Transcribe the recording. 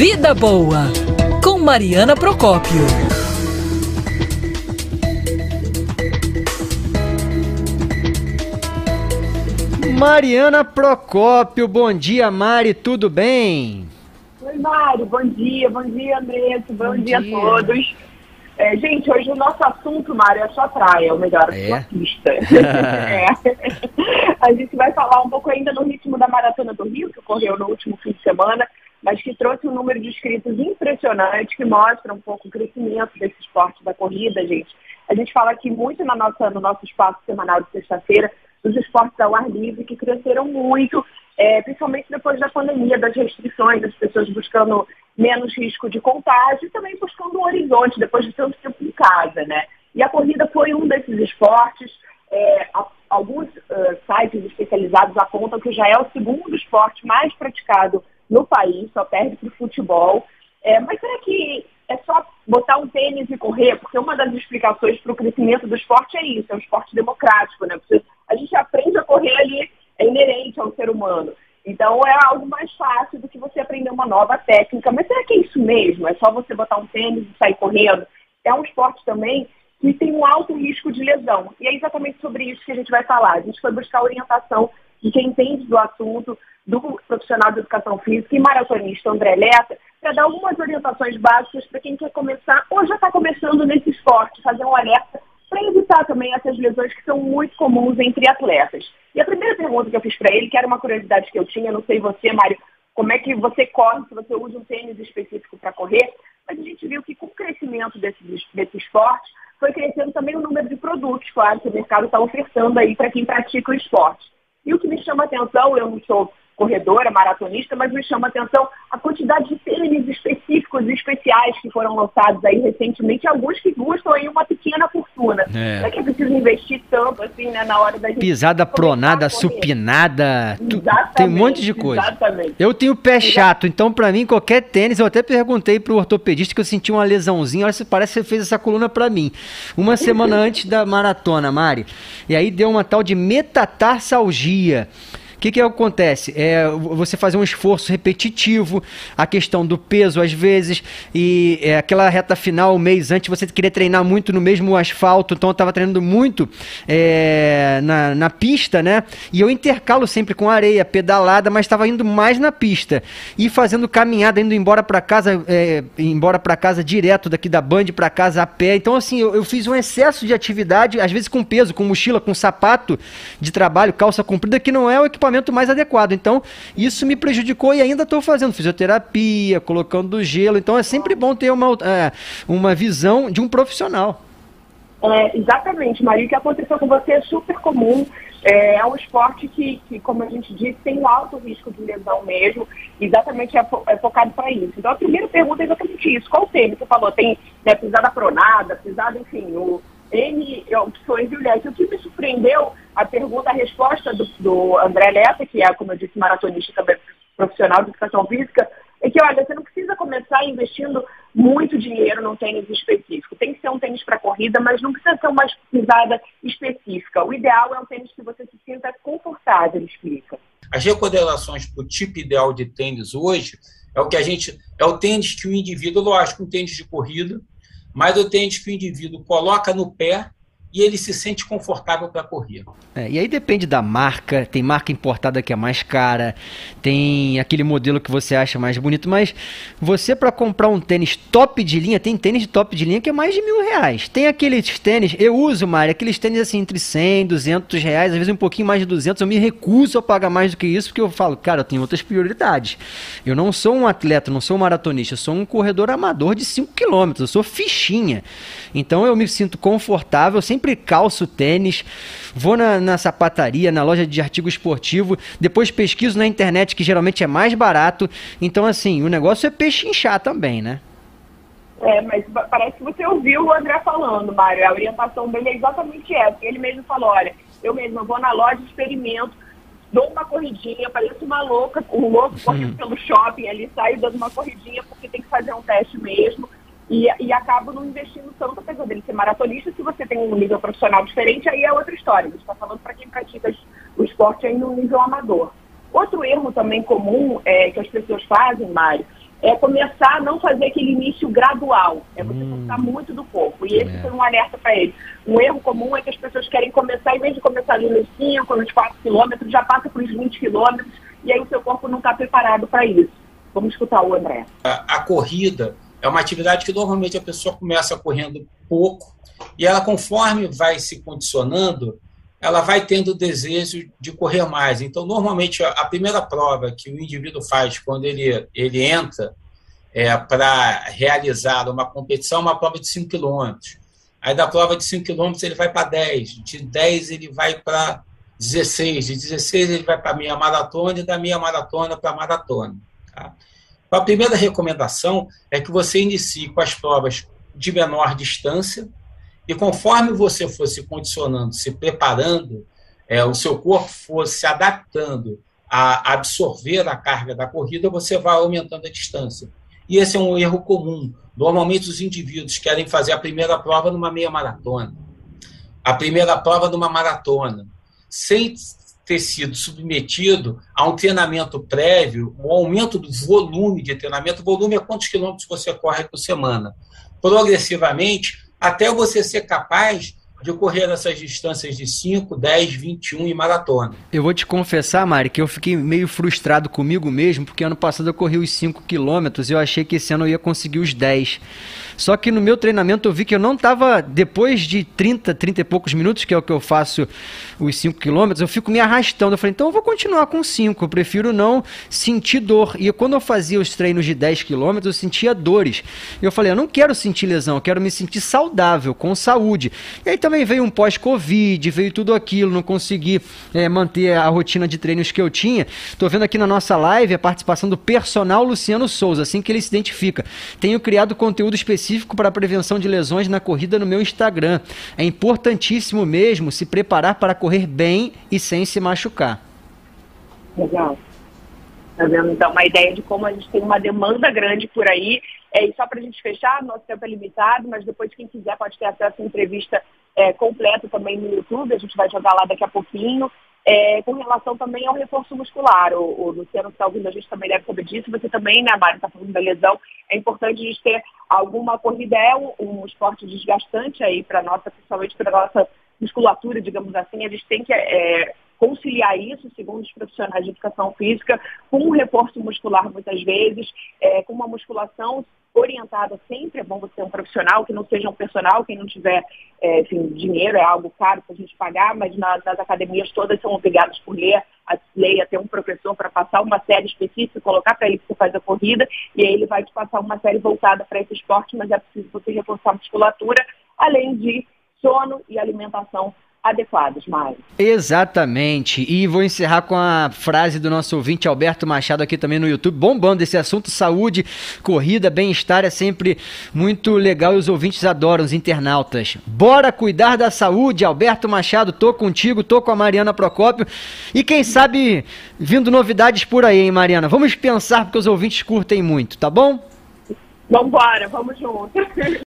Vida Boa, com Mariana Procópio. Mariana Procópio, bom dia, Mari, tudo bem? Oi, Mário, bom dia, bom dia, Andressa, bom, bom dia. dia. a todos. É, gente, hoje o nosso assunto, Mário, é a sua praia, ou melhor, a sua é? pista. é. A gente vai falar um pouco ainda no ritmo da Maratona do Rio, que ocorreu no último fim de semana, mas que trouxe um número de inscritos impressionante, que mostra um pouco o crescimento desse esporte da corrida, gente. A gente fala aqui muito na nossa, no nosso espaço semanal de sexta-feira dos esportes ao ar livre, que cresceram muito, é, principalmente depois da pandemia, das restrições, das pessoas buscando menos risco de contágio e também buscando um horizonte depois de tanto tempo em casa, né? E a corrida foi um desses esportes. É, alguns uh, sites especializados apontam que já é o segundo esporte mais praticado no país, só perde para o futebol. É, mas será que é só botar um tênis e correr? Porque uma das explicações para o crescimento do esporte é isso, é um esporte democrático, né? Porque a gente aprende a correr ali, é inerente ao ser humano. Então é algo mais fácil do que você aprender uma nova técnica. Mas será que é isso mesmo? É só você botar um tênis e sair correndo? É um esporte também que tem um alto risco de lesão. E é exatamente sobre isso que a gente vai falar. A gente foi buscar orientação de quem entende do assunto, do profissional de educação física e maratonista André Leta, para dar algumas orientações básicas para quem quer começar ou já está começando nesse esporte, fazer um alerta para evitar também essas lesões que são muito comuns entre atletas. E a primeira pergunta que eu fiz para ele, que era uma curiosidade que eu tinha, não sei você, Mário, como é que você corre, se você usa um tênis específico para correr, mas a gente viu que com o crescimento desse, desse esporte, foi crescendo também o número de produtos, claro, que o mercado está ofertando aí para quem pratica o esporte. E o que me chama atenção, eu não sou corredora, maratonista, mas me chama a atenção a quantidade de tênis específicos e especiais que foram lançados aí recentemente, alguns que custam aí uma pequena fortuna. É. Não é que é preciso investir tanto assim, né, na hora da gente... Pisada pronada, supinada, tu, tem um monte de coisa. Exatamente. Eu tenho pé chato, então para mim qualquer tênis, eu até perguntei pro ortopedista que eu senti uma lesãozinha, olha, parece que você fez essa coluna para mim. Uma semana antes da maratona, Mari. E aí deu uma tal de metatarsalgia. O que, que acontece? É você fazer um esforço repetitivo, a questão do peso às vezes, e é, aquela reta final, um mês antes, você queria treinar muito no mesmo asfalto, então eu estava treinando muito é, na, na pista, né? E eu intercalo sempre com areia, pedalada, mas estava indo mais na pista. E fazendo caminhada, indo embora para casa, é, embora para casa direto daqui da Band para casa a pé. Então, assim, eu, eu fiz um excesso de atividade, às vezes com peso, com mochila, com sapato de trabalho, calça comprida, que não é o equipamento equipamento mais adequado. Então, isso me prejudicou e ainda estou fazendo fisioterapia, colocando gelo. Então, é sempre bom ter uma, é, uma visão de um profissional. É, exatamente, Maria. O que aconteceu com você é super comum. É, é um esporte que, que, como a gente disse, tem um alto risco de lesão mesmo. Exatamente é, fo é focado para isso. Então, a primeira pergunta é exatamente isso. Qual o tênis? Você falou, tem né, pisada pronada, pisada, enfim, o, N opções, Juliette. O que me surpreendeu, a pergunta, a resposta do, do André Leta, que é, como eu disse, maratonista também profissional de educação física, é que, olha, você não precisa começar investindo muito dinheiro num tênis específico. Tem que ser um tênis para corrida, mas não precisa ser uma pisada específica. O ideal é um tênis que você se sinta confortável, explica. As recomendações para o tipo ideal de tênis hoje é o que a gente. É o tênis que o indivíduo, lógico, um tênis de corrida, mas o tênis que o indivíduo coloca no pé e ele se sente confortável para correr. É, e aí depende da marca, tem marca importada que é mais cara, tem aquele modelo que você acha mais bonito, mas você para comprar um tênis top de linha, tem tênis top de linha que é mais de mil reais. Tem aqueles tênis, eu uso, Mari, aqueles tênis assim entre 100, 200 reais, às vezes um pouquinho mais de 200, eu me recuso a pagar mais do que isso, porque eu falo, cara, eu tenho outras prioridades. Eu não sou um atleta, não sou um maratonista, eu sou um corredor amador de 5 km, eu sou fichinha. Então eu me sinto confortável, sempre sempre calço tênis, vou na, na sapataria, na loja de artigo esportivo, depois pesquiso na internet, que geralmente é mais barato. Então, assim, o negócio é pechinchar também, né? É, mas parece que você ouviu o André falando, Mário. A orientação dele é exatamente essa. Ele mesmo falou, olha, eu mesmo vou na loja, experimento, dou uma corridinha, pareço uma louca, um louco correndo pelo shopping ali, saio dando uma corridinha porque tem que fazer um teste mesmo e, e acabo não investindo tanto, apesar dele ser maratonista, se você tem um nível profissional diferente, aí é outra história. A gente está falando para quem pratica o esporte aí no nível amador. Outro erro também comum é, que as pessoas fazem, Mário, é começar a não fazer aquele início gradual. É você hum. muito do corpo. E esse é. foi um alerta para ele. Um erro comum é que as pessoas querem começar, em vez de começar ali nos 5, nos 4 quilômetros, já passa para os 20 quilômetros, e aí o seu corpo não está preparado para isso. Vamos escutar o André. A, a corrida é uma atividade que normalmente a pessoa começa correndo pouco, e ela, conforme vai se condicionando, ela vai tendo o desejo de correr mais. Então, normalmente, a primeira prova que o indivíduo faz quando ele, ele entra é, para realizar uma competição é uma prova de 5 km. Aí, da prova de 5 km, ele vai para 10. De 10, ele vai para 16. De 16, ele vai para a meia maratona. E da meia maratona para a maratona. Tá? A primeira recomendação é que você inicie com as provas de menor distância, e conforme você for se condicionando, se preparando, é, o seu corpo for se adaptando a absorver a carga da corrida, você vai aumentando a distância. E esse é um erro comum. Normalmente os indivíduos querem fazer a primeira prova numa meia maratona, a primeira prova numa maratona, sem ter sido submetido a um treinamento prévio, um aumento do volume de treinamento. Volume é quantos quilômetros você corre por semana. Progressivamente, até você ser capaz de correr nessas distâncias de 5, 10, 21 e maratona. Eu vou te confessar, Mari, que eu fiquei meio frustrado comigo mesmo, porque ano passado eu corri os 5 quilômetros e eu achei que esse ano eu ia conseguir os 10. Só que no meu treinamento eu vi que eu não estava, depois de 30, 30 e poucos minutos, que é o que eu faço os 5 quilômetros, eu fico me arrastando. Eu falei, então eu vou continuar com 5, eu prefiro não sentir dor. E quando eu fazia os treinos de 10 quilômetros, eu sentia dores. E eu falei, eu não quero sentir lesão, eu quero me sentir saudável, com saúde. E aí também veio um pós-Covid, veio tudo aquilo, não consegui é, manter a rotina de treinos que eu tinha. Estou vendo aqui na nossa live a participação do personal Luciano Souza, assim que ele se identifica. Tenho criado conteúdo específico específico para prevenção de lesões na corrida no meu Instagram. É importantíssimo mesmo se preparar para correr bem e sem se machucar. Legal. Tá vendo? Então, uma ideia de como a gente tem uma demanda grande por aí. É, e só para a gente fechar, nosso tempo é limitado, mas depois quem quiser pode ter acesso à entrevista é, completa também no YouTube, a gente vai jogar lá daqui a pouquinho. É, com relação também ao reforço muscular, o, o Luciano está ouvindo a gente também deve saber disso, você também, né, Mário, está falando da lesão, é importante a gente ter alguma corrida, é um, esporte desgastante aí para nossa, principalmente para nossa musculatura, digamos assim, a gente tem que é, conciliar isso, segundo os profissionais de educação física, com um reforço muscular muitas vezes, é, com uma musculação orientada. Sempre, é bom você ter um profissional, que não seja um personal, quem não tiver é, enfim, dinheiro, é algo caro para a gente pagar, mas nas, nas academias todas são obrigadas por lei, a lei a ter um professor para passar uma série específica, colocar para ele que você faz a corrida, e aí ele vai te passar uma série voltada para esse esporte, mas é preciso você reforçar a musculatura, além de sono e alimentação adequados, Mário. Exatamente. E vou encerrar com a frase do nosso ouvinte Alberto Machado aqui também no YouTube, bombando esse assunto saúde, corrida, bem-estar é sempre muito legal e os ouvintes adoram, os internautas. Bora cuidar da saúde, Alberto Machado, tô contigo, tô com a Mariana Procópio e quem sabe vindo novidades por aí, hein, Mariana? Vamos pensar porque os ouvintes curtem muito, tá bom? Vambora, vamos junto.